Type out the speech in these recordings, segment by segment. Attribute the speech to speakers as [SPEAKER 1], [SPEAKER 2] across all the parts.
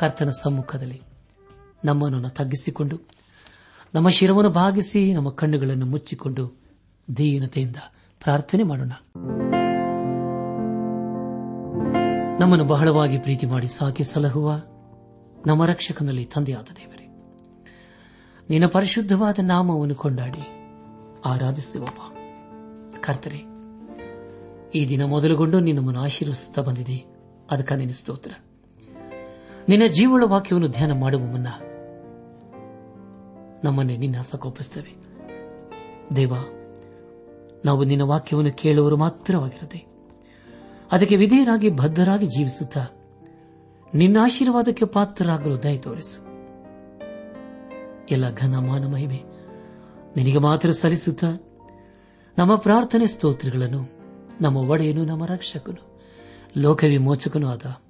[SPEAKER 1] ಕರ್ತನ ಸಮ್ಮುಖದಲ್ಲಿ ನಮ್ಮನ್ನು ತಗ್ಗಿಸಿಕೊಂಡು, ನಮ್ಮ ಶಿರವನ್ನು ಭಾಗಿಸಿ ನಮ್ಮ ಕಣ್ಣುಗಳನ್ನು ಮುಚ್ಚಿಕೊಂಡು ದೀನತೆಯಿಂದ ಪ್ರಾರ್ಥನೆ ಮಾಡೋಣ. ನಮ್ಮನ್ನು ಬಹಳವಾಗಿ ಪ್ರೀತಿ ಮಾಡಿ ಸಾಕಿ ಸಲಹುವ ನಮ್ಮ ರಕ್ಷಕನಲ್ಲಿ ತಂದೆಯಾದ ದೇವರೇ. ನಿನ್ನ ಪರಿಶುದ್ಧವಾದ ನಾಮವನ್ನು ಕೊಂಡಾಡಿ ಆರಾಧಿಸುವಪ್ಪ. ಕರ್ತರೆ ಈ ದಿನ ಮೊದಲುಗೊಂಡು ನಿನ್ನನ್ನು ಆಶೀರ್ವಿಸುತ್ತಾ ಬಂದಿದೆ. ಅದಕ್ಕೆ ನಿನ್ನ ಸ್ತೋತ್ರ. ನಿನ್ನ ಜೀವಳ ವಾಕ್ಯವನ್ನು ಧ್ಯಾನ ಮಾಡುವ ಮುನ್ನ ನಮ್ಮನ್ನೇ ನಿನ್ನ ಸಕೋಪಿಸುತ್ತೇವೆ ದೇವ, ನಾವು ನಿನ್ನ ವಾಕ್ಯವನ್ನು ಕೇಳುವರು ಮಾತ್ರವಾಗಿರದೆ, ಅದಕ್ಕೆ ವಿಧೇಯರಾಗಿ ಬದ್ಧರಾಗಿ ಜೀವಿಸುತ್ತಾ ನಿನ್ನ ಆಶೀರ್ವಾದಕ್ಕೆ ಪಾತ್ರರಾಗಲು ದಯ ತೋರಿಸು. ಎಲ್ಲ ಘನ ಮಾನ ಮಹಿಮೆ ನಿನಗೆ ಮಾತ್ರ ಸಲ್ಲಿಸುತ್ತಾ ನಮ್ಮ ಪ್ರಾರ್ಥನೆ ಸ್ತೋತ್ರಗಳನ್ನು, ನಮ್ಮ ಒಡೆಯನು, ನಮ್ಮ ರಕ್ಷಕನು ಲೋಕ ಆದ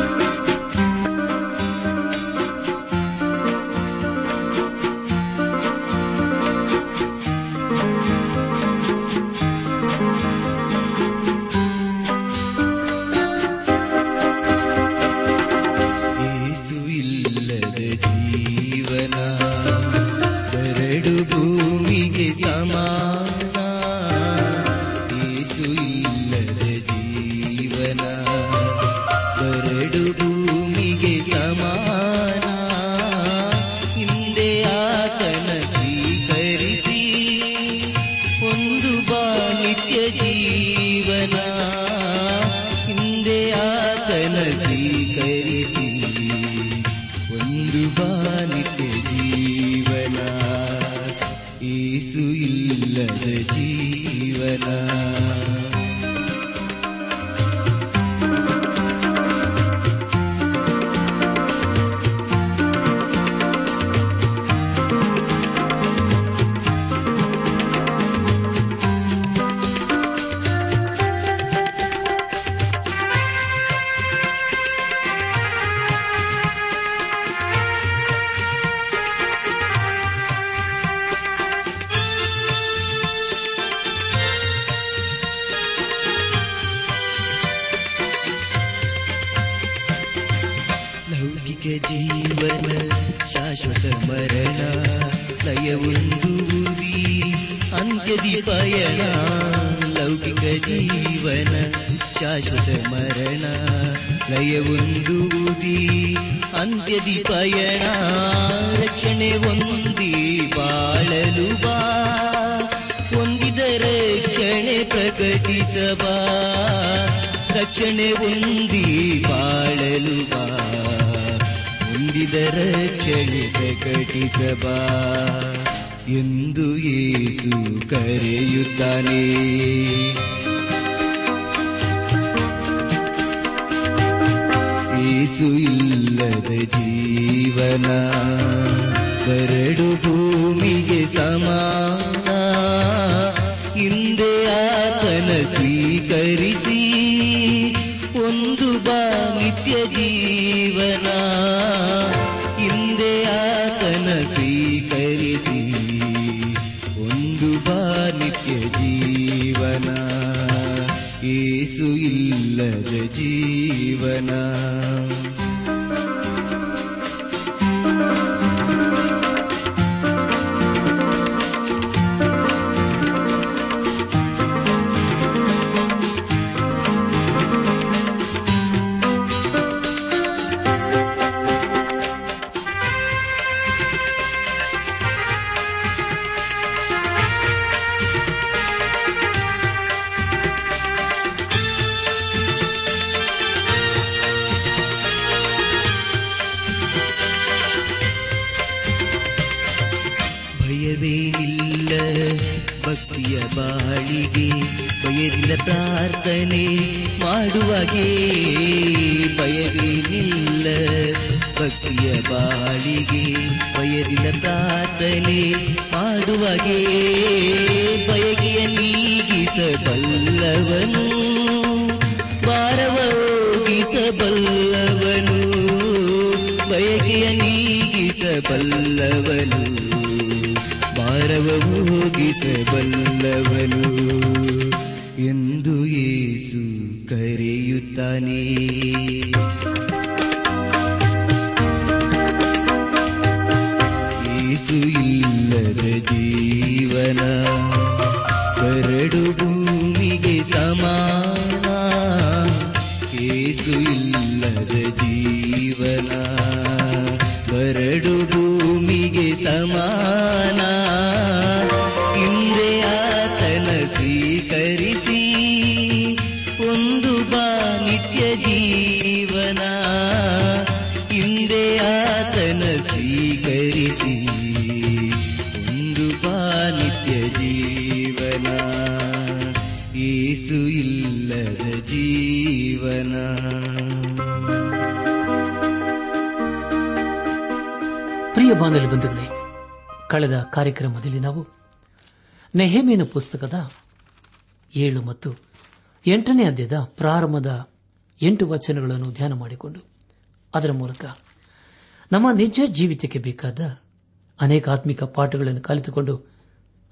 [SPEAKER 2] ರಕ್ಷಣೆ ಹೊಂದಿ ಬಾಳಲು ಬಾ ಹೊಂದಿದ ರಕ್ಷಣೆ ಪ್ರಕಟಿಸಬಾ ಎಂದು ಯೇಸು ಕರೆಯುತ್ತಾನೆ. ಏಸು ಇಲ್ಲದ ಜೀವನ. ಕರಡು ಭೂಮಿಗೆ ಸಮಾನ. ಹಿಂದೆ ಆತನ ಸ್ವೀಕರಿಸಿ ಒಂದು ಬಾ ನಿತ್ಯ ಜೀವನ. ಹಿಂದೆ ಆತನ ಸ್ವೀಕರಿಸಿ. ಒಂದು ಬಾ ನಿತ್ಯ ಜೀವನ. ಏಸು ಇಲ್ಲದ ಜೀವನ. ಪ್ರಾರ್ಥನೆ ಮಾಡುವಾಗೆ ಬಯವೇನಿಲ್ಲ ಭಕ್ತಿಯ ಬಾಳಿಗೆ ಬಯಲಿನ ಪ್ರಾರ್ಥನೆ ಮಾಡುವಾಗೆ ಬಯಗೆಯ ನೀಗಿಸಬಲ್ಲವನು ಭಾರವ ಹೋಗಿಸಬಲ್ಲವನು ಬಯಕೆಯ ನೀಗಿಸಬಲ್ಲವನು ಭಾರವ ಹೋಗಿಸಬಲ್ಲವನು
[SPEAKER 1] ನೆಹೇಮಿನ ಪುಸ್ತಕದ ಏಳು ಮತ್ತು ಎಂಟನೇ ಅಧ್ಯಾಯದ ಪ್ರಾರಂಭದ ಎಂಟು ವಚನಗಳನ್ನು ಧ್ಯಾನ ಮಾಡಿಕೊಂಡು ಅದರ ಮೂಲಕ ನಮ್ಮ ನಿಜ ಜೀವಿತಕ್ಕೆ ಬೇಕಾದ ಅನೇಕ ಆತ್ಮಿಕ ಪಾಠಗಳನ್ನು ಕಲಿತುಕೊಂಡು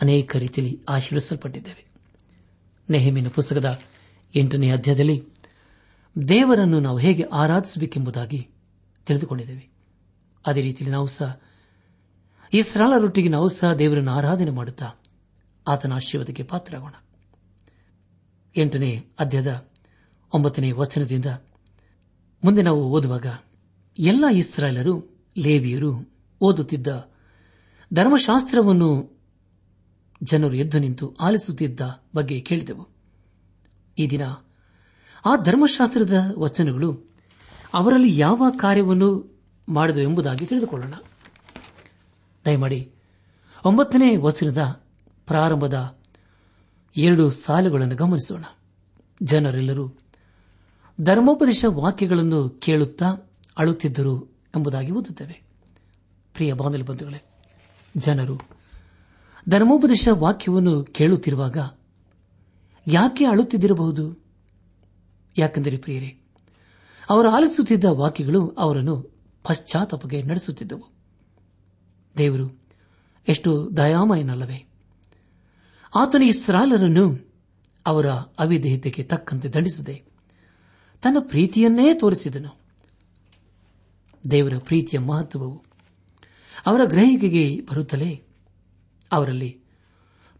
[SPEAKER 1] ಅನೇಕ ರೀತಿಯಲ್ಲಿ ಆಶೀರ್ವಿಸಲ್ಪಟ್ಟಿದ್ದೇವೆ ನೆಹೆಮಿನ ಪುಸ್ತಕದ ಎಂಟನೇ ಅಧ್ಯಾಯದಲ್ಲಿ ದೇವರನ್ನು ನಾವು ಹೇಗೆ ಆರಾಧಿಸಬೇಕೆಂಬುದಾಗಿ ತಿಳಿದುಕೊಂಡಿದ್ದೇವೆ. ಅದೇ ರೀತಿಯಲ್ಲಿ ನಾವು ಸಹ ಈ ಸರಳರೊಟ್ಟಿಗೆ ನಾವು ಸಹ ದೇವರನ್ನು ಆರಾಧನೆ ಮಾಡುತ್ತಾ ಆತನ ಆಶೀರ್ವಾದಕ್ಕೆ ಪಾತ್ರರಾಗೋಣ. ಎಂಟನೇ ಅಧ್ಯಾಯದ ಒಂಬತ್ತನೇ ವಚನದಿಂದ ಮುಂದೆ ನಾವು ಓದುವಾಗ, ಎಲ್ಲ ಇಸ್ರಾಯೇಲರು, ಲೇವಿಯರು ಓದುತ್ತಿದ್ದ ಧರ್ಮಶಾಸ್ತ್ರವನ್ನು ಜನರು ಎದ್ದು ನಿಂತು ಆಲಿಸುತ್ತಿದ್ದ ಬಗ್ಗೆ ಕೇಳಿದೆವು. ಈ ದಿನ ಆ ಧರ್ಮಶಾಸ್ತ್ರದ ವಚನಗಳು ಅವರಲ್ಲಿ ಯಾವ ಕಾರ್ಯವನ್ನು ಮಾಡಿದವು ಎಂಬುದಾಗಿ ತಿಳಿದುಕೊಳ್ಳೋಣ. ದಯಮಾಡಿ ಒಂಬತ್ತನೇ ವಚನದ ಪ್ರಾರಂಭದ ಎರಡು ಸಾಲುಗಳನ್ನು ಗಮನಿಸೋಣ. ಜನರೆಲ್ಲರೂ ಧರ್ಮೋಪದೇಶ ವಾಕ್ಯಗಳನ್ನು ಕೇಳುತ್ತಾ ಅಳುತ್ತಿದ್ದರು ಎಂಬುದಾಗಿ ಓದುತ್ತೇವೆ. ಪ್ರಿಯ ಬಾಂಧವ ಬಂಧುಗಳೇ, ಜನರು ಧರ್ಮೋಪದೇಶ ವಾಕ್ಯವನ್ನು ಕೇಳುತ್ತಿರುವಾಗ ಯಾಕೆ ಅಳುತ್ತಿದ್ದಿರಬಹುದು? ಯಾಕೆಂದರೆ ಪ್ರಿಯರೇ, ಅವರು ಆಲಿಸುತ್ತಿದ್ದ ವಾಕ್ಯಗಳು ಅವರನ್ನು ಪಶ್ಚಾತ್ತಾಪಕ್ಕೆ ನಡೆಸುತ್ತಿದ್ದವು. ದೇವರು ಎಷ್ಟು ದಯಾಮಯನಲ್ಲವೇ. ಆತನ ಇಸ್ರಾಲರನ್ನು ಅವರ ಅವಿಧೇಯತೆಗೆ ತಕ್ಕಂತೆ ದಂಡಿಸದೆ. ತನ್ನ ಪ್ರೀತಿಯನ್ನೇ ತೋರಿಸಿದನು. ದೇವರ ಪ್ರೀತಿಯ ಮಹತ್ವವು ಅವರ ಗ್ರಹಿಕೆಗೆ ಬರುತ್ತಲೇ ಅವರಲ್ಲಿ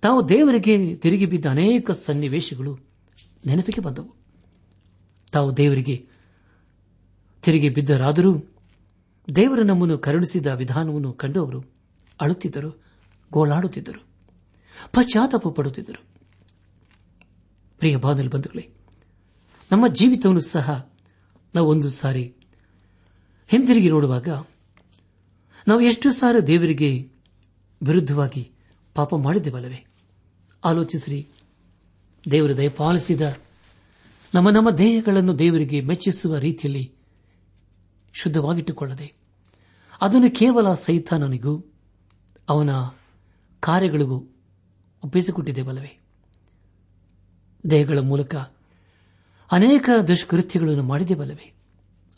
[SPEAKER 1] ತಾವು ದೇವರಿಗೆ ತಿರುಗಿ ಬಿದ್ದ ಅನೇಕ ಸನ್ನಿವೇಶಗಳು ನೆನಪಿಗೆ ಬಂದವು. ತಾವು ದೇವರಿಗೆ ತಿರುಗಿ ಬಿದ್ದರಾದರೂ ದೇವರು ನಮ್ಮನ್ನು ಕರುಣಿಸಿದ ವಿಧಾನವನ್ನು ಕಂಡು ಅವರು ಅಳುತ್ತಿದ್ದರು, ಗೋಳಾಡುತ್ತಿದ್ದರು. ಪಶ್ಚಾತ್ತಾಪ ಪಡುತ್ತಿದ್ದರು. ಪ್ರಿಯ ಬಾಧಲು ಬಂಧುಗಳೇ, ನಮ್ಮ ಜೀವಿತವನ್ನು ಸಹ ನಾವು ಒಂದು ಸಾರಿ ಹಿಂದಿರುಗಿ ನೋಡುವಾಗ ನಾವು ಎಷ್ಟು ಸಾರಿ ದೇವರಿಗೆ ವಿರುದ್ಧವಾಗಿ ಪಾಪ ಮಾಡಿದ್ದೇವಲ್ಲವೇ? ಆಲೋಚಿಸಿರಿ. ದೇವರು ದಯಪಾಲಿಸಿದ ನಮ್ಮ ನಮ್ಮ ದೇಹಗಳನ್ನು ದೇವರಿಗೆ ಮೆಚ್ಚಿಸುವ ರೀತಿಯಲ್ಲಿ ಶುದ್ಧವಾಗಿಟ್ಟುಕೊಳ್ಳದೆ, ಅದನ್ನು ಕೇವಲ ಸೈತಾನನಿಗೂ ಅವನ ಕಾರ್ಯಗಳಿಗೂ ಒಪ್ಪಿಸಿಕೊಟ್ಟಿದ್ದೇವಲ್ಲವೇ ದೇಹಗಳ ಮೂಲಕ ಅನೇಕ ದುಷ್ಕೃತ್ಯಗಳನ್ನು ಮಾಡಿದ್ದೇವಲ್ಲವೇ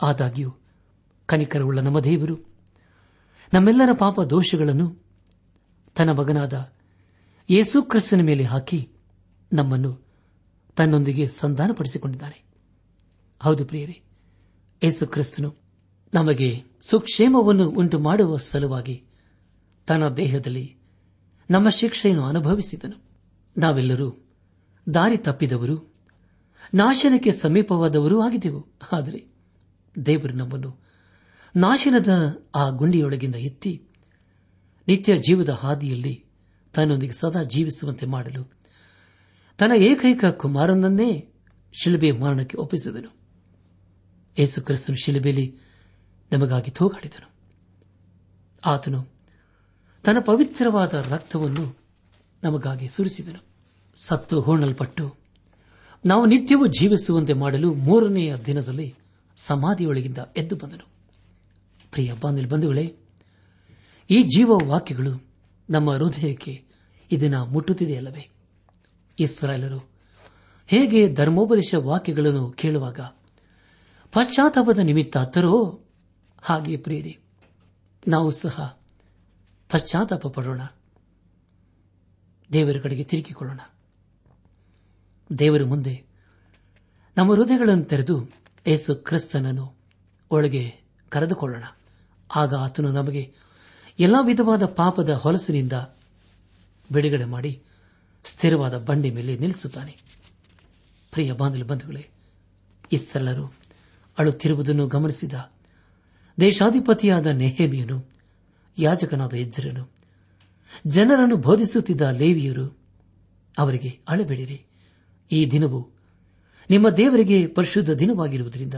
[SPEAKER 1] ಆದಾಗ್ಯೂ ಕನಿಕರವುಳ್ಳ ನಮ್ಮ ದೇವರು, ನಮ್ಮೆಲ್ಲರ ಪಾಪ ದೋಷಗಳನ್ನು ತನ್ನ ಮಗನಾದ ಯೇಸು ಕ್ರಿಸ್ತನ ಮೇಲೆ ಹಾಕಿ ನಮ್ಮನ್ನು ತನ್ನೊಂದಿಗೆ ಸಂಧಾನಪಡಿಸಿಕೊಂಡಿದ್ದಾನೆ. ಹೌದು ಪ್ರಿಯರೇ, ಯೇಸು ಕ್ರಿಸ್ತನು ನಮಗೆ ಸುಕ್ಷೇಮವನ್ನು ಉಂಟು ಮಾಡುವ ಸಲುವಾಗಿ ತನ್ನ ದೇಹದಲ್ಲಿ ನಮ್ಮ ಶಿಕ್ಷೆಯನ್ನು ಅನುಭವಿಸಿದನು. ನಾವೆಲ್ಲರೂ ದಾರಿ ತಪ್ಪಿದವರು, ನಾಶನಕ್ಕೆ ಸಮೀಪವಾದವರೂ ಆಗಿದ್ದೆವು. ಆದರೆ ದೇವರು ನಮ್ಮನ್ನು ನಾಶನದ ಆ ಗುಂಡಿಯೊಳಗಿಂದ ಎತ್ತಿ ನಿತ್ಯ ಜೀವದ ಹಾದಿಯಲ್ಲಿ ತನ್ನೊಂದಿಗೆ ಸದಾ ಜೀವಿಸುವಂತೆ ಮಾಡಲು ತನ್ನ ಏಕೈಕ ಕುಮಾರನನ್ನೇ ಶಿಲುಬೆ ಮರಣಕ್ಕೆ ಒಪ್ಪಿಸಿದನು. ಯೇಸು ಕ್ರಿಸ್ತನು ಶಿಲುಬೆಯಲ್ಲಿ ನಮಗಾಗಿ ತೂಗಾಡಿದನು. ಆತನು ತನ್ನ ಪವಿತ್ರವಾದ ರಕ್ತವನ್ನು ನಮಗಾಗಿ ಸುರಿಸಿದನು. ಸತ್ತು ಹೋಣಲ್ಪಟ್ಟು ನಾವು ನಿತ್ಯವೂ ಜೀವಿಸುವಂತೆ ಮಾಡಲು ಮೂರನೆಯ ದಿನದಲ್ಲಿ ಸಮಾಧಿಯೊಳಗಿಂದ ಎದ್ದು ಬಂದನು. ಪ್ರಿಯ ಬಾಂಧಲ್ ಬಂಧುಗಳೇ, ಈ ಜೀವ ವಾಕ್ಯಗಳು ನಮ್ಮ ಹೃದಯಕ್ಕೆ ಇದನ್ನು ಮುಟ್ಟುತ್ತಿದೆಯಲ್ಲವೇ ಇಸ್ರಾಯೇಲರು ಹೇಗೆ ಧರ್ಮೋಪದೇಶ ವಾಕ್ಯಗಳನ್ನು ಕೇಳುವಾಗ, ಪಶ್ಚಾತ್ತಾಪದ ನಿಮಿತ್ತ ತರೋ ಹಾಗೆ ಪ್ರಿಯರಿ, ನಾವು ಸಹ ಪಶ್ಚಾತ್ತಾಪ ಪಡೋಣ ದೇವರ ಕಡೆಗೆ ತಿರುಗಿಕೊಳ್ಳೋಣ. ದೇವರ ಮುಂದೆ ನಮ್ಮ ಹೃದಯಗಳನ್ನು ತೆರೆದು ಏಸು ಕ್ರಿಸ್ತನನ್ನು ಒಳಗೆ ಕರೆದುಕೊಳ್ಳೋಣ. ಆಗ ಆತನು ನಮಗೆ ಎಲ್ಲಾ ವಿಧವಾದ ಪಾಪದ ಹೊಲಸಿನಿಂದ ಬಿಡುಗಡೆ ಮಾಡಿ ಸ್ಥಿರವಾದ ಬಂಡಿ ಮೇಲೆ ನಿಲ್ಲಿಸುತ್ತಾನೆ. ಪ್ರಿಯ ಬಾಂಧವ ಬಂಧುಗಳೇ ಇಸ್ಸಲ್ಲರು ಅಳುತ್ತಿರುವುದನ್ನು ಗಮನಿಸಿದ ದೇಶಾಧಿಪತಿಯಾದ ನೆಹೇಮಿಯನು ಯಾಜಕನಾದ ಎಜ್ಜರನು ಜನರನ್ನು ಬೋಧಿಸುತ್ತಿದ್ದ ಲೇವಿಯರು ಅವರಿಗೆ ಅಳಬೇಡಿರಿ. ಈ ದಿನವು ನಿಮ್ಮ ದೇವರಿಗೆ ಪರಿಶುದ್ಧ ದಿನವಾಗಿರುವುದರಿಂದ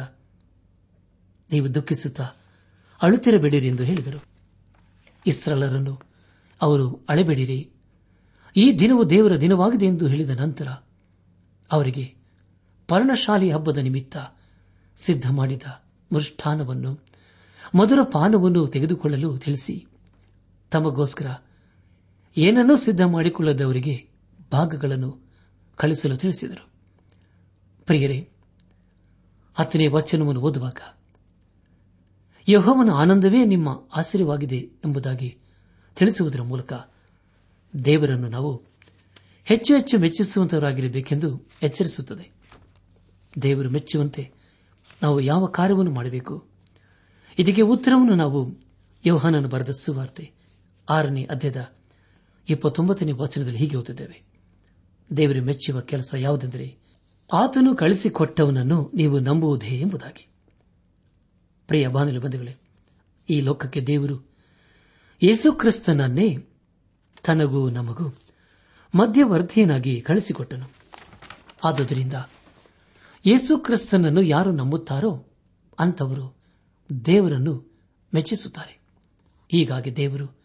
[SPEAKER 1] ನೀವು ದುಃಖಿಸುತ್ತಾ ಅಳುತ್ತಿರಬೇಡಿರಿ ಎಂದು ಹೇಳಿದರು. ಇಸ್ರಲರನ್ನು ಅವರು ಅಳೆಬೇಡಿರಿ. ಈ ದಿನವು ದೇವರ ದಿನವಾಗಿದೆ ಎಂದು ಹೇಳಿದ ನಂತರ ಅವರಿಗೆ ಪರ್ಣಶಾಲಿ ಹಬ್ಬದ ನಿಮಿತ್ತ ಸಿದ್ಧ ಮಾಡಿದ ಮೃಷ್ಠಾನವನ್ನು ಮಧುರ ಪಾನವನ್ನು ತೆಗೆದುಕೊಳ್ಳಲು ತಿಳಿಸಿ. ತಮಗೋಸ್ಕರ ಏನನ್ನೂ ಸಿದ್ಧ ಮಾಡಿಕೊಳ್ಳದವರಿಗೆ ಭಾಗಗಳನ್ನು ಕಳಿಸಲು ತಿಳಿಸಿದರು. ಪ್ರಿಯರೇ, ಹತ್ತನೇ ವಚನವನ್ನು ಓದುವಾಗ ಯಹೋವನ ಆನಂದವೇ ನಿಮ್ಮ ಆಶ್ಚರ್ಯವಾಗಿದೆ ಎಂಬುದಾಗಿ ತಿಳಿಸುವುದರ ಮೂಲಕ ದೇವರನ್ನು ನಾವು ಹೆಚ್ಚು ಹೆಚ್ಚು ಮೆಚ್ಚಿಸುವಂತವರಾಗಿರಬೇಕೆಂದು ಎಚ್ಚರಿಸುತ್ತದೆ. ದೇವರು ಮೆಚ್ಚುವಂತೆ ನಾವು ಯಾವ ಕಾರ್ಯವನ್ನು ಮಾಡಬೇಕು? ಇದಕ್ಕೆ ಉತ್ತರವನ್ನು ನಾವು ಯೋಹಾನನ ಬರೆದ ಸುವಾರ್ತೆ ಆರನೇ ಅಧ್ಯದ ಇಪ್ಪತ್ತೊಂಬತ್ತನೇ ವಚನದಲ್ಲಿ ಹೀಗೆ ಓದಿದ್ದೇವೆ ದೇವರು ಮೆಚ್ಚುವ ಕೆಲಸ ಯಾವುದೆಂದರೆ ಆತನು ಕಳಿಸಿಕೊಟ್ಟವನನ್ನು ನೀವು ನಂಬುವುದೇ ಎಂಬುದಾಗಿ. ಪ್ರಿಯ ಬಾನಲು ಬಂಧುಗಳೇ, ಈ ಲೋಕಕ್ಕೆ ದೇವರು ಯೇಸುಕ್ರಿಸ್ತನನ್ನೇ ತನಗೂ ನಮಗೂ ಮಧ್ಯವರ್ಧಿಯನಾಗಿ ಕಳಿಸಿಕೊಟ್ಟನು ಆದುದರಿಂದ ಯೇಸುಕ್ರಿಸ್ತನನ್ನು ಯಾರು ನಂಬುತ್ತಾರೋ ಅಂತವರು ದೇವರನ್ನು ಮೆಚ್ಚಿಸುತ್ತಾರೆ. ಹೀಗಾಗಿ ದೇವರು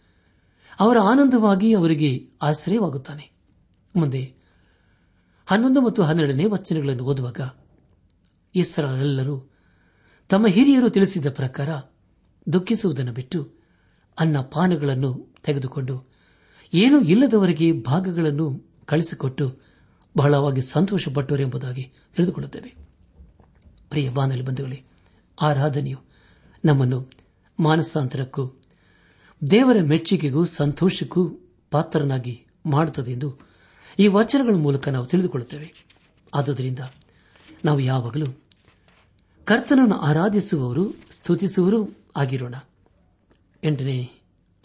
[SPEAKER 1] ಅವರ ಆನಂದವಾಗಿ ಅವರಿಗೆ ಆಶ್ರಯವಾಗುತ್ತಾನೆ. ಮುಂದೆ ಹನ್ನೊಂದು ಮತ್ತು ಹನ್ನೆರಡನೇ ವಚನಗಳನ್ನು ಓದುವಾಗ ಇಸ್ರಾರೆಲ್ಲರೂ ತಮ್ಮ ಹಿರಿಯರು ತಿಳಿಸಿದ ಪ್ರಕಾರ ದುಃಖಿಸುವುದನ್ನು ಬಿಟ್ಟು ಅನ್ನ ಪಾನಗಳನ್ನು ತೆಗೆದುಕೊಂಡು ಏನೂ ಇಲ್ಲದವರಿಗೆ ಭಾಗಗಳನ್ನು ಕಳಿಸಿಕೊಟ್ಟು ಬಹಳವಾಗಿ ಸಂತೋಷಪಟ್ಟರು ಎಂಬುದಾಗಿ ತಿಳಿದುಕೊಳ್ಳುತ್ತೇವೆ. ಪ್ರಿಯ ಬಾನಲಿ ಬಂಧುಗಳೇ, ಆರಾಧನೆಯು ನಮ್ಮನ್ನು ಮಾನಸಾಂತರಕ್ಕೂ, ದೇವರ ಮೆಚ್ಚುಗೆಗೂ ಸಂತೋಷಕ್ಕೂ ಪಾತ್ರನಾಗಿ ಮಾಡುತ್ತದೆ ಎಂದು ಈ ವಚನಗಳ ಮೂಲಕ ನಾವು ತಿಳಿದುಕೊಳ್ಳುತ್ತೇವೆ. ಆದುದರಿಂದ ನಾವು ಯಾವಾಗಲೂ ಕರ್ತನನ್ನು ಆರಾಧಿಸುವವರು ಸ್ತುತಿಸುವರೂ ಆಗಿರೋಣ. ಎಂಟನೇ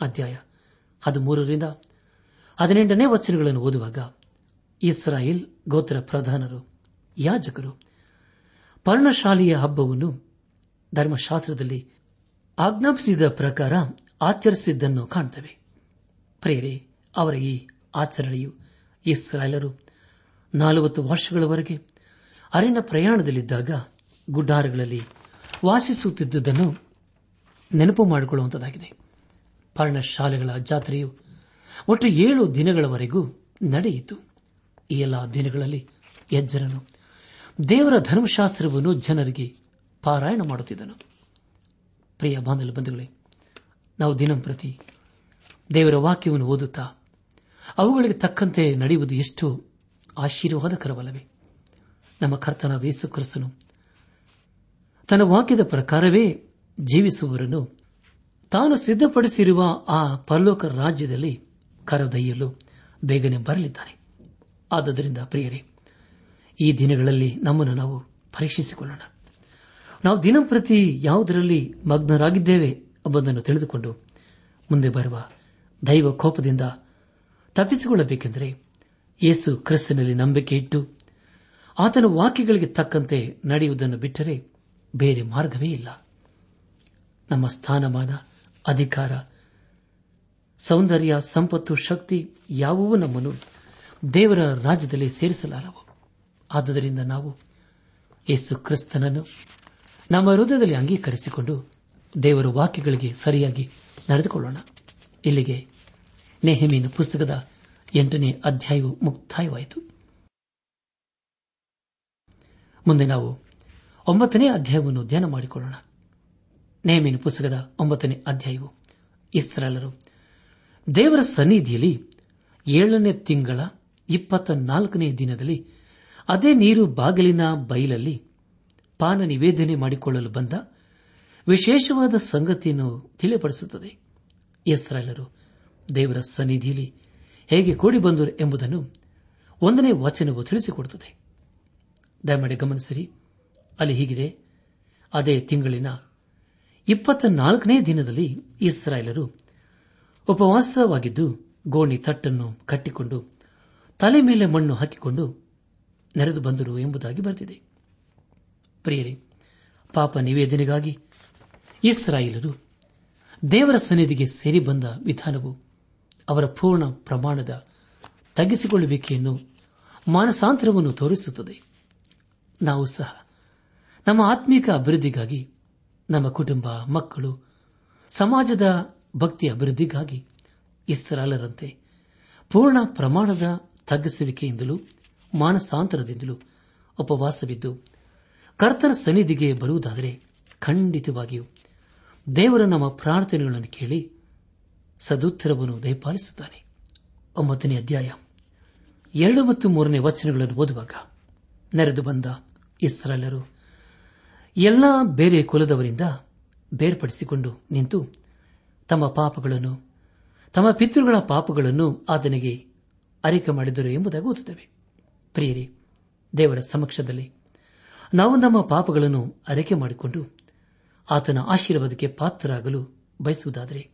[SPEAKER 1] ಅಧ್ಯಾಯ ಹದಿಮೂರರಿಂದ ಹದಿನೆಂಟನೇ ವಚನಗಳನ್ನು ಓದುವಾಗ ಇಸ್ರಾಯೇಲ್ ಗೋತ್ರ ಪ್ರಧಾನರು, ಯಾಜಕರು, ಪರ್ಣಶಾಲೆಯ ಹಬ್ಬವನ್ನು ಧರ್ಮಶಾಸ್ತ್ರದಲ್ಲಿ ಆಜ್ಞಾಪಿಸಿದ ಪ್ರಕಾರ ಆಚರಿಸಿದ್ದನ್ನು ಕಾಣುತ್ತವೆ ಪ್ರೇರೆ ಅವರ ಈ ಆಚರಣೆಯು ಇಸ್ರಾಯೇಲರು ನಲವತ್ತು ವರ್ಷಗಳವರೆಗೆ ಅರಣ್ಯ ಪ್ರಯಾಣದಲ್ಲಿದ್ದಾಗ ಗುಡ್ಡಾರಗಳಲ್ಲಿ ವಾಸಿಸುತ್ತಿದ್ದುದನ್ನು ನೆನಪು ಮಾಡಿಕೊಳ್ಳುವಂತಾಗಿದೆ ಪರ್ಣಶಾಲೆಗಳ ಜಾತ್ರೆಯು ಒಟ್ಟು ಏಳು ದಿನಗಳವರೆಗೂ ನಡೆಯಿತು. ಈ ಎಲ್ಲ ದಿನಗಳಲ್ಲಿ ಯಜ್ಜರನು ದೇವರ ಧರ್ಮಶಾಸ್ತ್ರವನ್ನು ಜನರಿಗೆ ಪಾರಾಯಣ ಮಾಡುತ್ತಿದ್ದನು. ಪ್ರಿಯ ಬಾಂಧವ ಬಂಧುಗಳೇ, ನಾವು ದಿನಂಪ್ರತಿ ದೇವರ ವಾಕ್ಯವನ್ನು ಓದುತ್ತಾ ಅವುಗಳಿಗೆ ತಕ್ಕಂತೆ ನಡೆಯುವುದು ಎಷ್ಟು ಆಶೀರ್ವಾದಕರವಲ್ಲವೇ. ನಮ್ಮ ಕರ್ತನಾದ ಯೇಸು ಕ್ರಿಸ್ತನು ತನ್ನ ವಾಕ್ಯದ ಪ್ರಕಾರವೇ ಜೀವಿಸುವವರನ್ನು ತಾನು ಸಿದ್ಧಪಡಿಸಿರುವ ಆ ಪರಲೋಕ ರಾಜ್ಯದಲ್ಲಿ ಕರೆದೊಯ್ಯಲು ಬೇಗನೆ ಬರಲಿದ್ದಾನೆ. ಆದ್ದರಿಂದ ಪ್ರಿಯರೇ, ಈ ದಿನಗಳಲ್ಲಿ ನಮ್ಮನ್ನು ನಾವು ಪರೀಕ್ಷಿಸಿಕೊಳ್ಳೋಣ. ನಾವು ದಿನಂಪ್ರತಿ ಯಾವುದರಲ್ಲಿ ಮಗ್ನರಾಗಿದ್ದೇವೆ ಎಂಬುದನ್ನು ತಿಳಿದುಕೊಂಡು ಮುಂದೆ ಬರುವ ದೈವ ಕೋಪದಿಂದ ತಪ್ಪಿಸಿಕೊಳ್ಳಬೇಕೆಂದರೆ ಯೇಸು ಕ್ರಿಸ್ತನಲ್ಲಿ ನಂಬಿಕೆ ಇಟ್ಟು ಆತನ ವಾಕ್ಯಗಳಿಗೆ ತಕ್ಕಂತೆ ನಡೆಯುವುದನ್ನು ಬಿಟ್ಟರೆ ಬೇರೆ ಮಾರ್ಗವೇ ಇಲ್ಲ. ನಮ್ಮ ಸ್ಥಾನಮಾನ, ಅಧಿಕಾರ, ಸೌಂದರ್ಯ, ಸಂಪತ್ತು, ಶಕ್ತಿ ಯಾವುವೂ ನಮ್ಮನ್ನು ದೇವರ ರಾಜ್ಯದಲ್ಲಿ ಸೇರಿಸಲಾರವು. ಆದ್ದರಿಂದ ನಾವು ಯೇಸು ಕ್ರಿಸ್ತನನ್ನು ನಮ್ಮ ಹೃದಯದಲ್ಲಿ ಅಂಗೀಕರಿಸಿಕೊಂಡು ದೇವರ ವಾಕ್ಯಗಳಿಗೆ ಸರಿಯಾಗಿ ನಡೆದುಕೊಳ್ಳೋಣ. ಇಲ್ಲಿಗೆ ನೆಹಮೀನ ಪುಸ್ತಕದ ಎಂಟನೇ ಅಧ್ಯಾಯವು ಮುಕ್ತಾಯವಾಯಿತು. ಮುಂದೆ ನಾವು ಒಂಬತ್ತನೇ ಅಧ್ಯಾಯವನ್ನು ಧ್ಯಾನ ಮಾಡಿಕೊಳ್ಳೋಣ. ನೇಮಿನ ಪುಸ್ತಕದ ಒಂಬತ್ತನೇ ಅಧ್ಯಾಯವು ಇಸ್ರಾಲರು ದೇವರ ಸನ್ನಿಧಿಯಲ್ಲಿ ಏಳನೇ ತಿಂಗಳ ಇಪ್ಪತ್ತ ನಾಲ್ಕನೇ ದಿನದಲ್ಲಿ ಅದೇ ನೀರು ಬಾಗಿಲಿನ ಬಯಲಲ್ಲಿ ಪಾನ ನಿವೇದನೆ ಮಾಡಿಕೊಳ್ಳಲು ಬಂದ ವಿಶೇಷವಾದ ಸಂಗತಿಯನ್ನು ತಿಳಿಪಡಿಸುತ್ತದೆ. ಇಸ್ರಾಯೇಲರು ದೇವರ ಸನ್ನಿಧಿಯಲ್ಲಿ ಹೇಗೆ ಕೂಡಿ ಬಂದರು ಎಂಬುದನ್ನು ಒಂದನೇ ವಚನವು ತಿಳಿಸಿಕೊಡುತ್ತದೆ. ದಯಮಾಡಿ ಗಮನಿಸಿರಿ. ಅಲ್ಲಿ ಹೀಗಿದೆ. ಅದೇ ತಿಂಗಳಿನ ಇಪ್ಪತ್ತ ನಾಲ್ಕನೇ ದಿನದಲ್ಲಿ ಇಸ್ರಾಯೇಲರು ಉಪವಾಸವಾಗಿದ್ದು ಗೋಣಿ ತಟ್ಟನ್ನು ಕಟ್ಟಿಕೊಂಡು ತಲೆ ಮೇಲೆ ಮಣ್ಣು ಹಾಕಿಕೊಂಡು ನೆರೆದು ಬಂದರು ಎಂಬುದಾಗಿ ಬರೆದಿದೆ. ಪ್ರಿಯರೇ, ಪಾಪ ನಿವೇದನೆಗಾಗಿ ಇಸ್ರಾಯೇಲರು ದೇವರ ಸನ್ನಿಧಿಗೆ ಸೇರಿ ಬಂದ ವಿಧಾನವು ಅವರ ಪೂರ್ಣ ಪ್ರಮಾಣದ ತಗ್ಗಿಸಿಕೊಳ್ಳುವಿಕೆಯನ್ನು ಮಾನಸಾಂತರವನ್ನು ತೋರಿಸುತ್ತದೆ. ನಾವು ಸಹ ನಮ್ಮ ಆತ್ಮೀಕ ಅಭಿವೃದ್ಧಿಗಾಗಿ, ನಮ್ಮ ಕುಟುಂಬ, ಮಕ್ಕಳು, ಸಮಾಜದ ಭಕ್ತಿ ಅಭಿವೃದ್ಧಿಗಾಗಿ ಇಸ್ರಾಲರಂತೆ ಪೂರ್ಣ ಪ್ರಮಾಣದ ತಗ್ಗಿಸುವಿಕೆಯಿಂದಲೂ ಮಾನಸಾಂತರದಿಂದಲೂ ಉಪವಾಸವಿದ್ದು ಕರ್ತನ ಸನ್ನಿಧಿಗೆ ಬರುವುದಾದರೆ ಖಂಡಿತವಾಗಿಯೂ ದೇವರ ನಮ್ಮ ಪ್ರಾರ್ಥನೆಗಳನ್ನು ಕೇಳಿ ಸದುತ್ತರವನ್ನು ದಯಪಾಲಿಸುತ್ತಾನೆ. ಒಂಬತ್ತನೇ ಅಧ್ಯಾಯ. ಎರಡು ಮತ್ತು ಮೂರನೇ ವಚನಗಳನ್ನು ಓದುವಾಗ ನೆರೆದು ಬಂದ ಇಸ್ರಾಲರು ಎಲ್ಲ ಬೇರೆ ಕುಲದವರಿಂದ ಬೇರ್ಪಡಿಸಿಕೊಂಡು ನಿಂತು ತಮ್ಮ ಪಾಪಗಳನ್ನು, ತಮ್ಮ ಪಿತೃಗಳ ಪಾಪಗಳನ್ನು ಆತನಿಗೆ ಅರಿಕೆ ಮಾಡಿದರು ಎಂಬುದಾಗಿ ಓದುತ್ತವೆ. ಪ್ರಿಯರಿ, ದೇವರ ಸಮಕ್ಷದಲ್ಲಿ ನಾವು ನಮ್ಮ ಪಾಪಗಳನ್ನು ಅರಕೆ ಮಾಡಿಕೊಂಡು ಆತನ ಆಶೀರ್ವಾದಕ್ಕೆ ಪಾತ್ರರಾಗಲು ಬಯಸುವುದಾದರೆ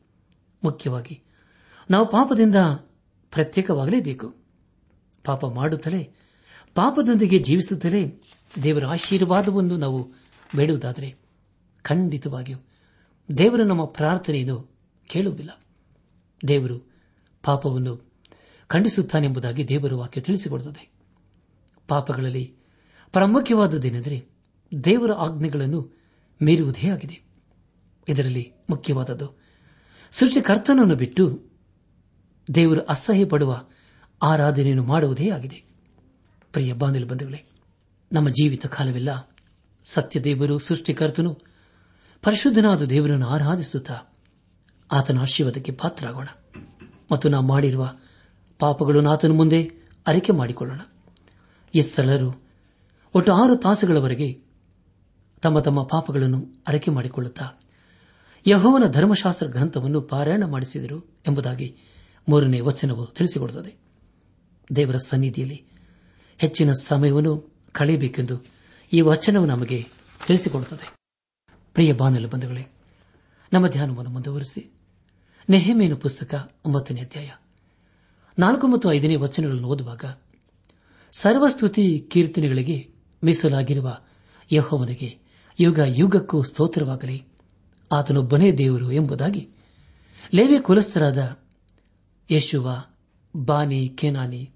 [SPEAKER 1] ಮುಖ್ಯವಾಗಿ ನಾವು ಪಾಪದಿಂದ ಪ್ರತ್ಯೇಕವಾಗಲೇಬೇಕು. ಪಾಪ ಮಾಡುತ್ತಲೇ, ಪಾಪದೊಂದಿಗೆ ಜೀವಿಸುತ್ತಲೇ ದೇವರ ಆಶೀರ್ವಾದವನ್ನು ನಾವು ಬೇಡುವುದಾದರೆ ಖಂಡಿತವಾಗಿಯೂ ದೇವರು ನಮ್ಮ ಪ್ರಾರ್ಥನೆಯನ್ನು ಕೇಳುವುದಿಲ್ಲ. ದೇವರು ಪಾಪವನ್ನು ಖಂಡಿಸುತ್ತಾನೆಂಬುದಾಗಿ ದೇವರ ವಾಕ್ಯ ತಿಳಿಸಿಕೊಡುತ್ತದೆ. ಪಾಪಗಳಲ್ಲಿ ಪ್ರಾಮುಖ್ಯವಾದದ್ದೇನೆಂದರೆ ದೇವರ ಆಜ್ಞೆಗಳನ್ನು ಮೀರುವುದೇ ಆಗಿದೆ ಇದರಲ್ಲಿ ಮುಖ್ಯವಾದದ್ದು, ಸೃಷ್ಟಿಕರ್ತನನ್ನು ಬಿಟ್ಟು ದೇವರು ಅಸಹ್ಯ ಪಡುವ ಆರಾಧನೆಯನ್ನು ಮಾಡುವುದೇ ಆಗಿದೆ. ಪ್ರಿಯ ಬಾಂಧವ ಬಂಧುಗಳೇ, ನಮ್ಮ ಜೀವಿತ ಕಾಲವೆಲ್ಲ ಸತ್ಯ ದೇವರು ಸೃಷ್ಟಿಕರ್ತನು, ಪರಿಶುದ್ಧನಾದ ದೇವರನ್ನು ಆರಾಧಿಸುತ್ತಾ ಆತನ ಆಶೀರ್ವಾದಕ್ಕೆ ಪಾತ್ರರಾಗೋಣ ಮತ್ತು ನಾವು ಮಾಡಿರುವ ಪಾಪಗಳನ್ನು ಆತನ ಮುಂದೆ ಅರಿಕೆ ಮಾಡಿಕೊಳ್ಳೋಣ. ಈ ಸ್ಥಳರು ಒಟ್ಟು ಆರು ತಾಸುಗಳವರೆಗೆ ತಮ್ಮ ತಮ್ಮ ಪಾಪಗಳನ್ನು ಅರಕೆ ಮಾಡಿಕೊಳ್ಳುತ್ತಾ ಯಹೋವನ ಧರ್ಮಶಾಸ್ತ್ರ ಗ್ರಂಥವನ್ನು ಪಾರಾಯಣ ಮಾಡಿಸಿದರು ಎಂಬುದಾಗಿ ಮೂರನೇ ವಚನವು ತಿಳಿಸಿಕೊಡುತ್ತದೆ. ದೇವರ ಸನ್ನಿಧಿಯಲ್ಲಿ ಹೆಚ್ಚಿನ ಸಮಯವನ್ನು ಕಳೆಯಬೇಕೆಂದು ಈ ವಚನವು ನಮಗೆ ತಿಳಿಸಿಕೊಡುತ್ತದೆ. ಪ್ರಿಯ ಬಾನಲು ಬಂಧುಗಳೇ, ನಮ್ಮ ಧ್ಯಾನವನ್ನು ಮುಂದುವರೆಸಿ. ನೆಹಮೇನು ಪುಸ್ತಕ ಒಂಬತ್ತನೇ ಅಧ್ಯಾಯ ನಾಲ್ಕು ಮತ್ತು ಐದನೇ ವಚನಗಳನ್ನು ಓದುವಾಗ ಸರ್ವಸ್ತುತಿ ಕೀರ್ತನೆಗಳಿಗೆ ಮೀಸಲಾಗಿರುವ ಯಹೋವನಿಗೆ ಯುಗ ಯುಗಕ್ಕೂ ಸ್ತೋತ್ರವಾಗಲಿ. ಆತನೊಬ್ಬನೇ ದೇವರು ಎಂಬುದಾಗಿ ಲೇವೆ ಕುಲಸ್ಥರಾದ ಯಶುವ ಬಾನಿ, ಕೆನಾನಿ,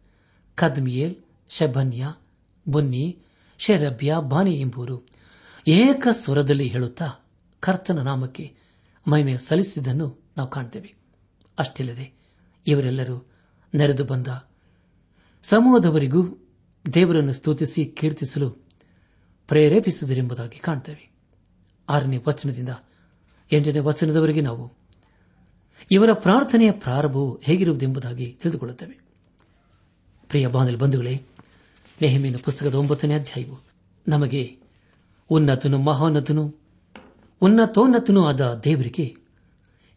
[SPEAKER 1] ಕದ್ಮಿಯೇಲ್, ಶಬನ್ಯ, ಬುನ್ನಿ, ಶೆರಬ್ಯ, ಬಾನಿ ಎಂಬುವರು ಏಕ ಸ್ವರದಲ್ಲಿ ಹೇಳುತ್ತಾ ಕರ್ತನ ನಾಮಕ್ಕೆ ಮಹಿಮೆ ಸಲ್ಲಿಸಿದ್ದನ್ನು ನಾವು ಕಾಣುತ್ತೇವೆ ಅಷ್ಟಿಲ್ಲದೆ ಇವರೆಲ್ಲರೂ ನೆರೆದು ಬಂದ ಸಮೂಹದವರಿಗೂ ದೇವರನ್ನು ಸ್ತುತಿಸಿ ಕೀರ್ತಿಸಲು ಪ್ರೇರೇಪಿಸುವುದರೆಂಬುದಾಗಿ ಕಾಣುತ್ತೇವೆ ಆರನೇ ವಚನದಿಂದ ಎಂಟನೇ ವಚನದವರೆಗೆ ನಾವು ಇವರ ಪ್ರಾರ್ಥನೆಯ ಪ್ರಾರಂಭವು ಹೇಗಿರುವುದೆಂಬುದಾಗಿ ತಿಳಿದುಕೊಳ್ಳುತ್ತೇವೆ. ಪ್ರಿಯ ಬಾಂಧವ ಬಂಧುಗಳೇ ನೆಹಮಿನ ಪುಸ್ತಕದ ಒಂಬತ್ತನೇ ಅಧ್ಯಾಯವು ನಮಗೆ ಉನ್ನತನು, ಮಹೋನ್ನತನು, ಉನ್ನತೋನ್ನತನೂ ಆದ ದೇವರಿಗೆ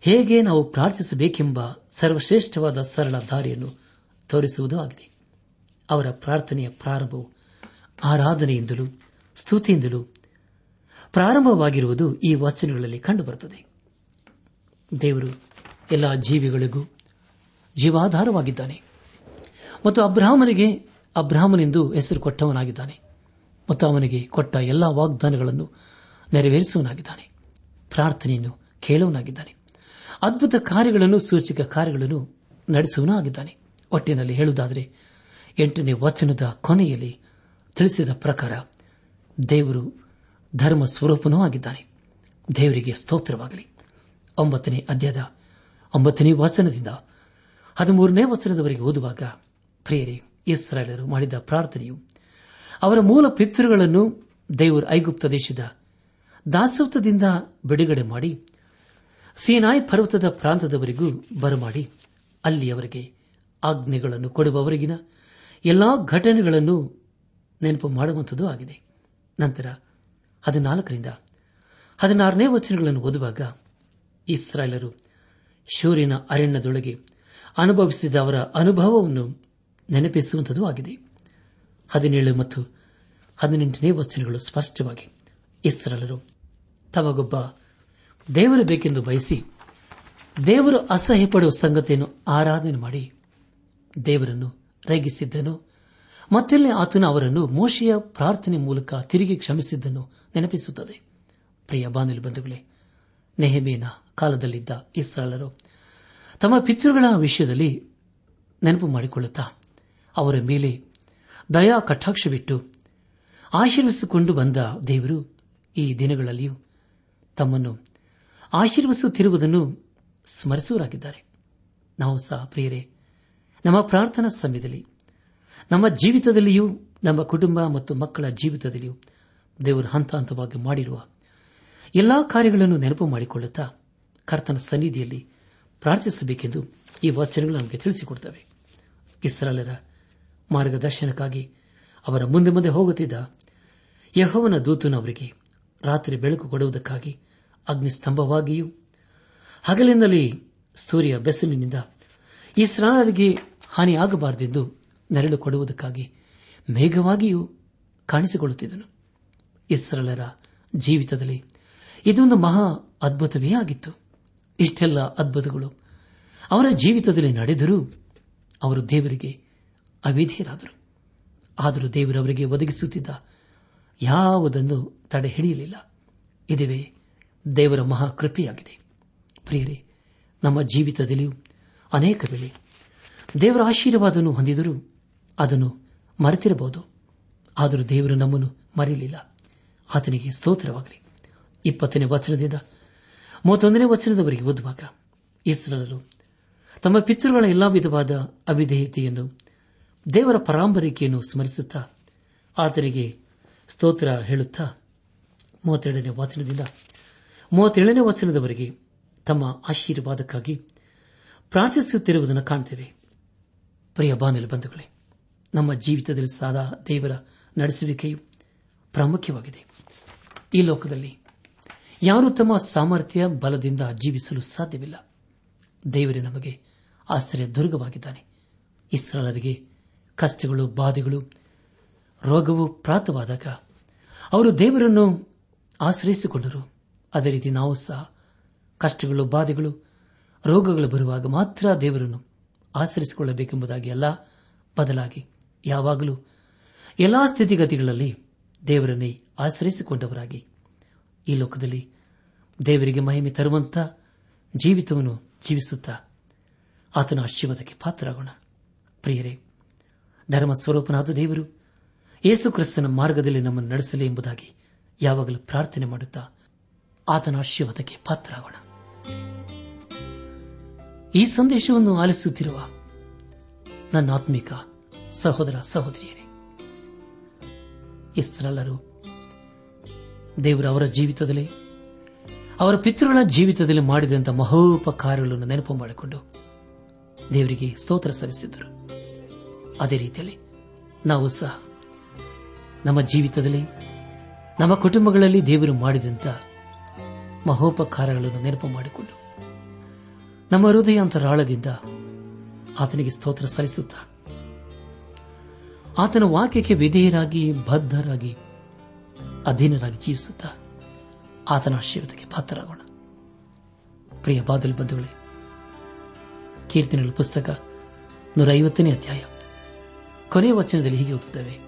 [SPEAKER 1] ಹೇಗೆ ನಾವು ಪ್ರಾರ್ಥಿಸಬೇಕೆಂಬ ಸರ್ವಶ್ರೇಷ್ಠವಾದ ಸರಳ ದಾರಿಯನ್ನು ತೋರಿಸುವುದೂ ಆಗಿದೆ. ಅವರ ಪ್ರಾರ್ಥನೆಯ ಪ್ರಾರಂಭವು ಆರಾಧನೆಯಿಂದಲೂ, ಸ್ತುತಿಯಿಂದಲೂ ಪ್ರಾರಂಭವಾಗಿರುವುದು ಈ ವಚನಗಳಲ್ಲಿ ಕಂಡುಬರುತ್ತದೆ. ದೇವರು ಎಲ್ಲ ಜೀವಿಗಳಿಗೂ ಜೀವಾಧಾರವಾಗಿದ್ದಾನೆ. ಮತ್ತು ಅಬ್ರಾಹ್ಮನಿಗೆ ಅಬ್ರಾಹ್ಮನೆಂದು ಹೆಸರು ಕೊಟ್ಟವನಾಗಿದ್ದಾನೆ. ಮತ್ತು ಅವನಿಗೆ ಕೊಟ್ಟ ಎಲ್ಲಾ ವಾಗ್ದಾನಗಳನ್ನು ನೆರವೇರಿಸುವನಾಗಿದ್ದಾನೆ ಪ್ರಾರ್ಥನೆಯನ್ನು ಕೇಳುವನಾಗಿದ್ದಾನೆ ಅದ್ಭುತ ಕಾರ್ಯಗಳನ್ನು, ಸೂಚಕ ಕಾರ್ಯಗಳನ್ನು ನಡೆಸುವನಾಗಿದ್ದಾನೆ ಒಟ್ಟಿನಲ್ಲಿ ಹೇಳುವುದಾದರೆ ಎಂಟನೇ ವಚನದ ಕೊನೆಯಲ್ಲಿ ತಿಳಿಸಿದ ಪ್ರಕಾರ ದೇವರು ಧರ್ಮ ಸ್ವರೂಪನೂ ಆಗಿದ್ದಾನೆ. ದೇವರಿಗೆ ಸ್ತೋತ್ರವಾಗಲಿ. ಒಂಬತ್ತನೇ ಅಧ್ಯಾಯದ ಒಂಬತ್ತನೇ ವಚನದಿಂದ ಹದಿಮೂರನೇ ವಚನದವರೆಗೆ ಓದುವಾಗ, ಪ್ರಿಯರೇ, ಇಸ್ರಾಯೇಲರು ಮಾಡಿದ ಪ್ರಾರ್ಥನೆಯು ಅವರ ಮೂಲ ಪಿತೃಗಳನ್ನು ದೇವರು ಐಗುಪ್ತ ದೇಶದ ದಾಸತ್ವದಿಂದ ಬಿಡುಗಡೆ ಮಾಡಿ ಸೀನಾಯಿ ಪರ್ವತದ ಪ್ರಾಂತದವರೆಗೂ ಬರಮಾಡಿ, ಅಲ್ಲಿ ಅವರಿಗೆ ಆಜ್ಞೆಗಳನ್ನು ಕೊಡುವವರೆಗಿನ ಎಲ್ಲಾ ಘಟನೆಗಳನ್ನು ನೆನಪು ಮಾಡುವಂಥದ್ದು ಆಗಿದೆ. ನಂತರ ಹದಿನಾಲ್ಕರಿಂದ ಹದಿನಾರನೇ ವಚನಗಳನ್ನು ಓದುವಾಗ ಇಸ್ರಾಯೇಲರು ಶೂರಿನ ಅರಣ್ಯದೊಳಗೆ ಅನುಭವಿಸಿದ ಅವರ ಅನುಭವವನ್ನು ನೆನಪಿಸುವಂಥದ್ದು ಆಗಿದೆ. ಹದಿನೇಳು ಮತ್ತು ಹದಿನೆಂಟನೇ ವಚನಗಳು ಸ್ಪಷ್ಟವಾಗಿ ಇಸ್ರಾಲರು ತಮಗೊಬ್ಬ ದೇವರು ಬೇಕೆಂದು ಬಯಸಿ ದೇವರು ಅಸಹ್ಯ ಪಡುವ ಸಂಗತಿಯನ್ನು ಆರಾಧನೆ ಮಾಡಿ ದೇವರನ್ನು ರೇಗಿಸಿದ್ದನು ಮತ್ತೆಲ್ಲೇ ಆತನು ಅವರನ್ನು ಮೋಶೆಯ ಪ್ರಾರ್ಥನೆ ಮೂಲಕ ತಿರುಗಿ ಕ್ಷಮಿಸಿದ್ದನ್ನು ನೆನಪಿಸುತ್ತದೆ. ಪ್ರಿಯ ಬಾನುಲಿ ಬಂಧುಗಳೇ ನೆಹಮೇನ ಕಾಲದಲ್ಲಿದ್ದ ಇಸ್ರಾಲರು ತಮ್ಮ ಪಿತೃಗಳ ವಿಷಯದಲ್ಲಿ ನೆನಪು ಮಾಡಿಕೊಳ್ಳುತ್ತಾ, ಅವರ ಮೇಲೆ ದಯಾ ಕಟಾಕ್ಷವಿಟ್ಟು ಆಶೀರ್ವಿಸಿಕೊಂಡು ಬಂದ ದೇವರು ಈ ದಿನಗಳಲ್ಲಿಯೂ ತಮ್ಮನ್ನು ಆಶೀರ್ವಿಸುತ್ತಿರುವುದನ್ನು ಸ್ಮರಿಸುವರಾಗಿದ್ದಾರೆ ನಾವು ಸಹ ಪ್ರಿಯರೇ ನಮ್ಮ ಪ್ರಾರ್ಥನಾ ಸಮಯದಲ್ಲಿ, ನಮ್ಮ ಜೀವಿತದಲ್ಲಿಯೂ, ನಮ್ಮ ಕುಟುಂಬ ಮತ್ತು ಮಕ್ಕಳ ಜೀವಿತದಲ್ಲಿಯೂ ದೇವರು ಹಂತ ಹಂತವಾಗಿ ಮಾಡಿರುವ ಎಲ್ಲಾ ಕಾರ್ಯಗಳನ್ನು ನೆನಪು ಮಾಡಿಕೊಳ್ಳುತ್ತಾ ಕರ್ತನ ಸನ್ನಿಧಿಯಲ್ಲಿ ಪ್ರಾರ್ಥಿಸಬೇಕೆಂದು ಈ ವಚನಗಳು ನಮಗೆ ತಿಳಿಸಿಕೊಡುತ್ತವೆ ಇಸ್ರಾಲರ ಮಾರ್ಗದರ್ಶನಕ್ಕಾಗಿ ಅವರ ಮುಂದೆ ಮುಂದೆ ಹೋಗುತ್ತಿದ್ದ ಯಹೋವನ ದೂತನು ಅವರಿಗೆ ರಾತ್ರಿ ಬೆಳಕು ಕೊಡುವುದಕ್ಕಾಗಿ ಅಗ್ನಿಸ್ತಂಭವಾಗಿಯೂ ಹಗಲಿನಲ್ಲಿ ಸೂರ್ಯ ಬೆಸಲಿನಿಂದ ಇಸ್ರಾಲರಿಗೆ ಹಾನಿಯಾಗಬಾರದೆಂದು ನೆರಳು ಕೊಡುವುದಕ್ಕಾಗಿ ಮೇಘವಾಗಿಯೂ ಕಾಣಿಸಿಕೊಳ್ಳುತ್ತಿದ್ದನು. ಇಸ್ರಲರ ಜೀವಿತದಲ್ಲಿ ಇದೊಂದು ಮಹಾ ಅದ್ಭುತವೇ ಆಗಿತ್ತು. ಇಷ್ಟೆಲ್ಲ ಅದ್ಭುತಗಳು ಅವರ ಜೀವಿತದಲ್ಲಿ ನಡೆದರೂ ಅವರು ದೇವರಿಗೆ ಅವಿಧೇಯರಾದರು. ಆದರೂ ದೇವರು ಅವರಿಗೆ ಒದಗಿಸುತ್ತಿದ್ದ ಯಾವುದನ್ನು ತಡೆ ಹಿಡಿಯಲಿಲ್ಲ ಇದುವೇ ದೇವರ ಮಹಾ ಕೃಪೆಯಾಗಿದೆ. ಪ್ರಿಯರೇ, ನಮ್ಮ ಜೀವಿತದಲ್ಲಿಯೂ ಅನೇಕ ವೇಳೆ ದೇವರ ಆಶೀರ್ವಾದವನ್ನು ಹೊಂದಿದರೂ ಅದನ್ನು ಮರೆತಿರಬಹುದು. ಆದರೂ ದೇವರು ನಮ್ಮನ್ನು ಮರೆಯಲಿಲ್ಲ. ಆತನಿಗೆ ಸ್ತೋತ್ರವಾಗಲಿ. ಇಪ್ಪತ್ತನೇ ವಚನದಿಂದ ಮೂವತ್ತೊಂದನೇ ವಚನದವರೆಗೆ ಓದುವಾಗ ಇಸ್ರಲರು ತಮ್ಮ ಪಿತೃಗಳ ಎಲ್ಲಾ ವಿಧವಾದ ಅವಿಧೇಯತೆಯನ್ನು ದೇವರ ಪರಾಂಬರಿಕೆಯನ್ನು ಸ್ಮರಿಸುತ್ತಾ ಆತನಿಗೆ ಸ್ತೋತ್ರ ಹೇಳುತ್ತಾ ಮೂವತ್ತೆರಡನೇ ವಚನದಿಂದ ಮೂವತ್ತೇಳನೇ ವಚನದವರೆಗೆ ತಮ್ಮ ಆಶೀರ್ವಾದಕ್ಕಾಗಿ ಪ್ರಾರ್ಥಿಸುತ್ತಿರುವುದನ್ನು ಕಾಣುತ್ತೇವೆ ಪ್ರಿಯ ಬಾನಲು ಬಂಧುಗಳೇ, ನಮ್ಮ ಜೀವಿತದಲ್ಲಿ ಸಾದಾ ದೇವರ ನಡೆಸುವಿಕೆಯು ಪ್ರಾಮುಖ್ಯವಾಗಿದೆ. ಈ ಲೋಕದಲ್ಲಿ ಯಾರು ತಮ್ಮ ಸಾಮರ್ಥ್ಯ, ಬಲದಿಂದ ಜೀವಿಸಲು ಸಾಧ್ಯವಿಲ್ಲ. ದೇವರೇ ನಮಗೆ ಆಶ್ರಯ ದುರ್ಗವಾಗಿದ್ದಾನೆ ಇಸ್ರಾಲರಿಗೆ ಕಷ್ಟಗಳು, ಬಾಧೆಗಳು, ರೋಗವು ಪ್ರಾತವಾದಾಗ ಅವರು ದೇವರನ್ನು ಆಶ್ರಯಿಸಿಕೊಂಡರು. ಅದೇ ರೀತಿ ನಾವು ಸಹ ಕಷ್ಟಗಳು, ಬಾಧೆಗಳು, ರೋಗಗಳು ಬರುವಾಗ ಮಾತ್ರ ದೇವರನ್ನು ಆಚರಿಸಿಕೊಳ್ಳಬೇಕೆಂಬುದಾಗಿ ಅಲ್ಲ, ಬದಲಾಗಿ ಯಾವಾಗಲೂ ಎಲ್ಲಾ ಸ್ಥಿತಿಗತಿಗಳಲ್ಲಿ ದೇವರನ್ನೇ ಆಚರಿಸಿಕೊಂಡವರಾಗಿ ಈ ಲೋಕದಲ್ಲಿ ದೇವರಿಗೆ ಮಹಿಮೆ ತರುವಂತ ಜೀವಿತವನ್ನು ಜೀವಿಸುತ್ತಾ ಆತನ ಆಶೀರ್ವಾದಕ್ಕೆ ಪಾತ್ರರಾಗೋಣ. ಪ್ರಿಯರೇ ಧರ್ಮ ಸ್ವರೂಪನಾದ ದೇವರು ಯೇಸು ಕ್ರಿಸ್ತನ ಮಾರ್ಗದಲ್ಲಿ ನಮ್ಮನ್ನು ನಡೆಸಲಿ ಎಂಬುದಾಗಿ ಯಾವಾಗಲೂ ಪ್ರಾರ್ಥನೆ ಮಾಡುತ್ತಾ ಆತನ ಆಶೀರ್ವಾದಕ್ಕೆ ಪಾತ್ರರಾಗೋಣ. ಈ ಸಂದೇಶವನ್ನು ಆಲಿಸುತ್ತಿರುವ ನನ್ನ ಆತ್ಮಿಕ ಸಹೋದರ ಸಹೋದರಿಯರೇ ಇಸ್ರಲ್ಲರು ದೇವರು ಅವರ ಜೀವಿತದಲ್ಲಿ, ಅವರ ಪಿತೃಗಳ ಜೀವಿತದಲ್ಲಿ ಮಾಡಿದಂಥ ಮಹೋಪಕಾರಗಳನ್ನು ನೆನಪು ಮಾಡಿಕೊಂಡು ದೇವರಿಗೆ ಸ್ತೋತ್ರ ಸಲ್ಲಿಸಿದ್ದರು ಅದೇ ರೀತಿಯಲ್ಲಿ ನಾವು ಸಹ ನಮ್ಮ ಜೀವಿತದಲ್ಲಿ, ನಮ್ಮ ಕುಟುಂಬಗಳಲ್ಲಿ ದೇವರು ಮಾಡಿದಂತ ಮಹೋಪಕಾರಗಳನ್ನು ನೆನಪು ಮಾಡಿಕೊಂಡು ನಮ್ಮ ಹೃದಯಾಂತರಾಳದಿಂದ ಆತನಿಗೆ ಸ್ತೋತ್ರ ಸಲ್ಲಿಸುತ್ತಾ. ಆತನ ವಾಕ್ಯಕ್ಕೆ ವಿಧೇಯರಾಗಿ, ಬದ್ಧರಾಗಿ, ಅಧೀನರಾಗಿ ಜೀವಿಸುತ್ತಾ ಆತನ ಆಶೀರ್ವಾದಕ್ಕೆ ಪಾತ್ರರಾಗೋಣ. ಪ್ರಿಯ ಬಾದಲ್ ಬಂಧುಗಳೇ, ಕೀರ್ತನೆಗಳ ಪುಸ್ತಕ ನೂರ ಐವತ್ತನೇ ಅಧ್ಯಾಯ. ಕೊನೆಯ ವಚನದಲ್ಲಿ ಹೀಗೆ ಓದುತ್ತವೆ.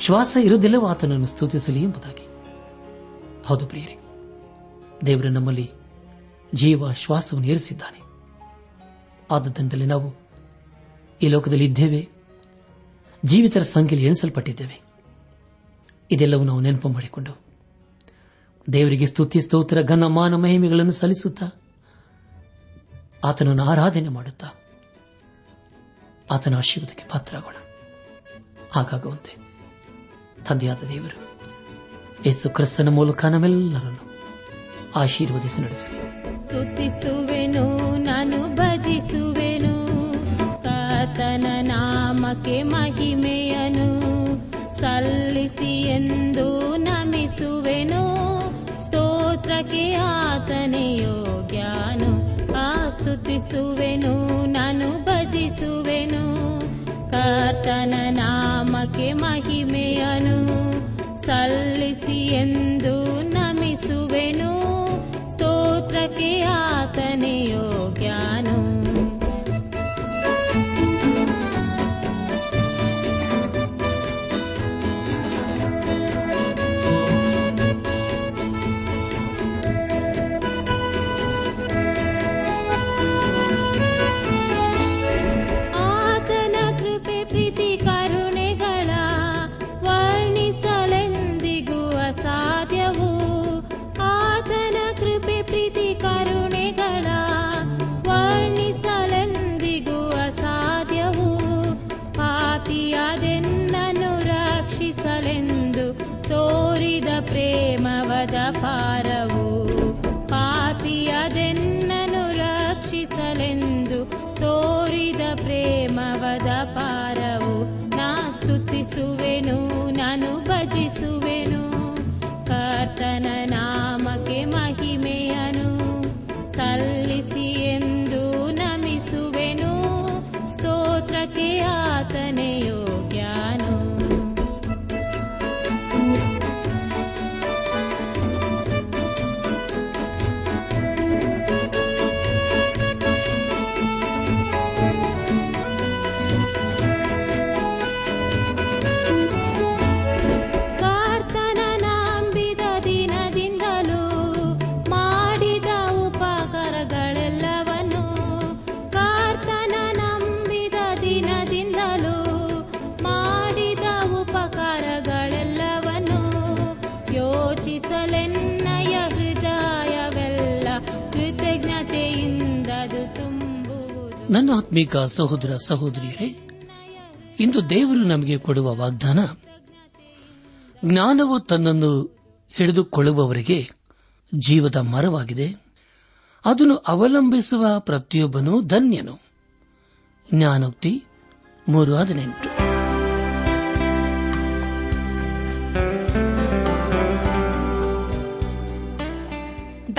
[SPEAKER 1] ಶ್ವಾಸ ಇರುವುದಿಲ್ಲವೋ ಆತನನ್ನು ಸ್ತುತಿಸಲಿ ಎಂಬುದಾಗಿ. ಹೌದು ಪ್ರಿಯರೇ, ದೇವರ ನಮ್ಮಲ್ಲಿ ಜೀವ ಶ್ವಾಸವನ್ನು ಏರಿಸಿದ್ದಾನೆ. ಆದ್ದರಿಂದಲೇ ನಾವು ಈ ಲೋಕದಲ್ಲಿ ಇದ್ದೇವೆ. ಜೀವಿತರ ಸಂಖ್ಯೆಯಲ್ಲಿ ಎಣಿಸಲ್ಪಟ್ಟಿದ್ದೇವೆ. ಇದೆಲ್ಲವೂ ನಾವು ನೆನಪು ಮಾಡಿಕೊಂಡು ದೇವರಿಗೆ ಸ್ತುತಿ, ಸ್ತೋತ್ರ, ಘನ, ಮಾನ, ಮಹಿಮೆಗಳನ್ನು ಸಲ್ಲಿಸುತ್ತಾ ಆತನನ್ನು ಆರಾಧನೆ ಮಾಡುತ್ತಾ ಆತನ ಆಶೀರ್ವಾದಕ್ಕೆ ಪಾತ್ರರಾಗೋಣ. ಹಾಗಾಗುವಂತೆ ತಂದೆಯಾದ ದೇವರು, ಯೇಸು ಕ್ರಿಸ್ತನ ಮೂಲಕ ನಮ್ಮೆಲ್ಲರನ್ನು ಆಶೀರ್ವದಿಸಿ ನಡೆಸಲಿ
[SPEAKER 3] ಸ್ತುತಿಸುವೆನು, ನಾನು ಭಜಿಸುವೆನು. ಕರ್ತನ ನಾಮಕ್ಕೆ ಮಹಿಮೆಯನು. ಸಲ್ಲಿಸಿ ಎಂದು ನಮಿಸುವೆನು. ಸ್ತೋತ್ರಕ್ಕೆ ಆತನೇ ಯೋಗ್ಯನು. ಆ ಸ್ತುತಿಸುವೆನು, ನಾನು ಭಜಿಸುವೆನು. ಕರ್ತನ ನಾಮಕ್ಕೆ ಮಹಿಮೆಯನು. ಸಲ್ಲಿಸಿ ಎಂದು ನಮಿಸುವೆನು ಸ್ತೋತ್ರಕ್ಕೆ ಆತನೇ ಯೋಗ್ಯನು ನಾನು
[SPEAKER 1] ನನ್ನ ಆತ್ಮೀಕ ಸಹೋದರ ಸಹೋದರಿಯರೇ, ಇಂದು ದೇವರು ನಮಗೆ ಕೊಡುವ ವಾಗ್ದಾನ, ಜ್ಞಾನವು ತನ್ನನ್ನು ಹಿಡಿದುಕೊಳ್ಳುವವರಿಗೆ ಜೀವದ ಮರವಾಗಿದೆ. ಅದನ್ನು ಅವಲಂಬಿಸುವ ಪ್ರತಿಯೊಬ್ಬನೂ ಧನ್ಯನು. ಜ್ಞಾನೋಕ್ತಿ ಮೂರು ಹದಿನೆಂಟು.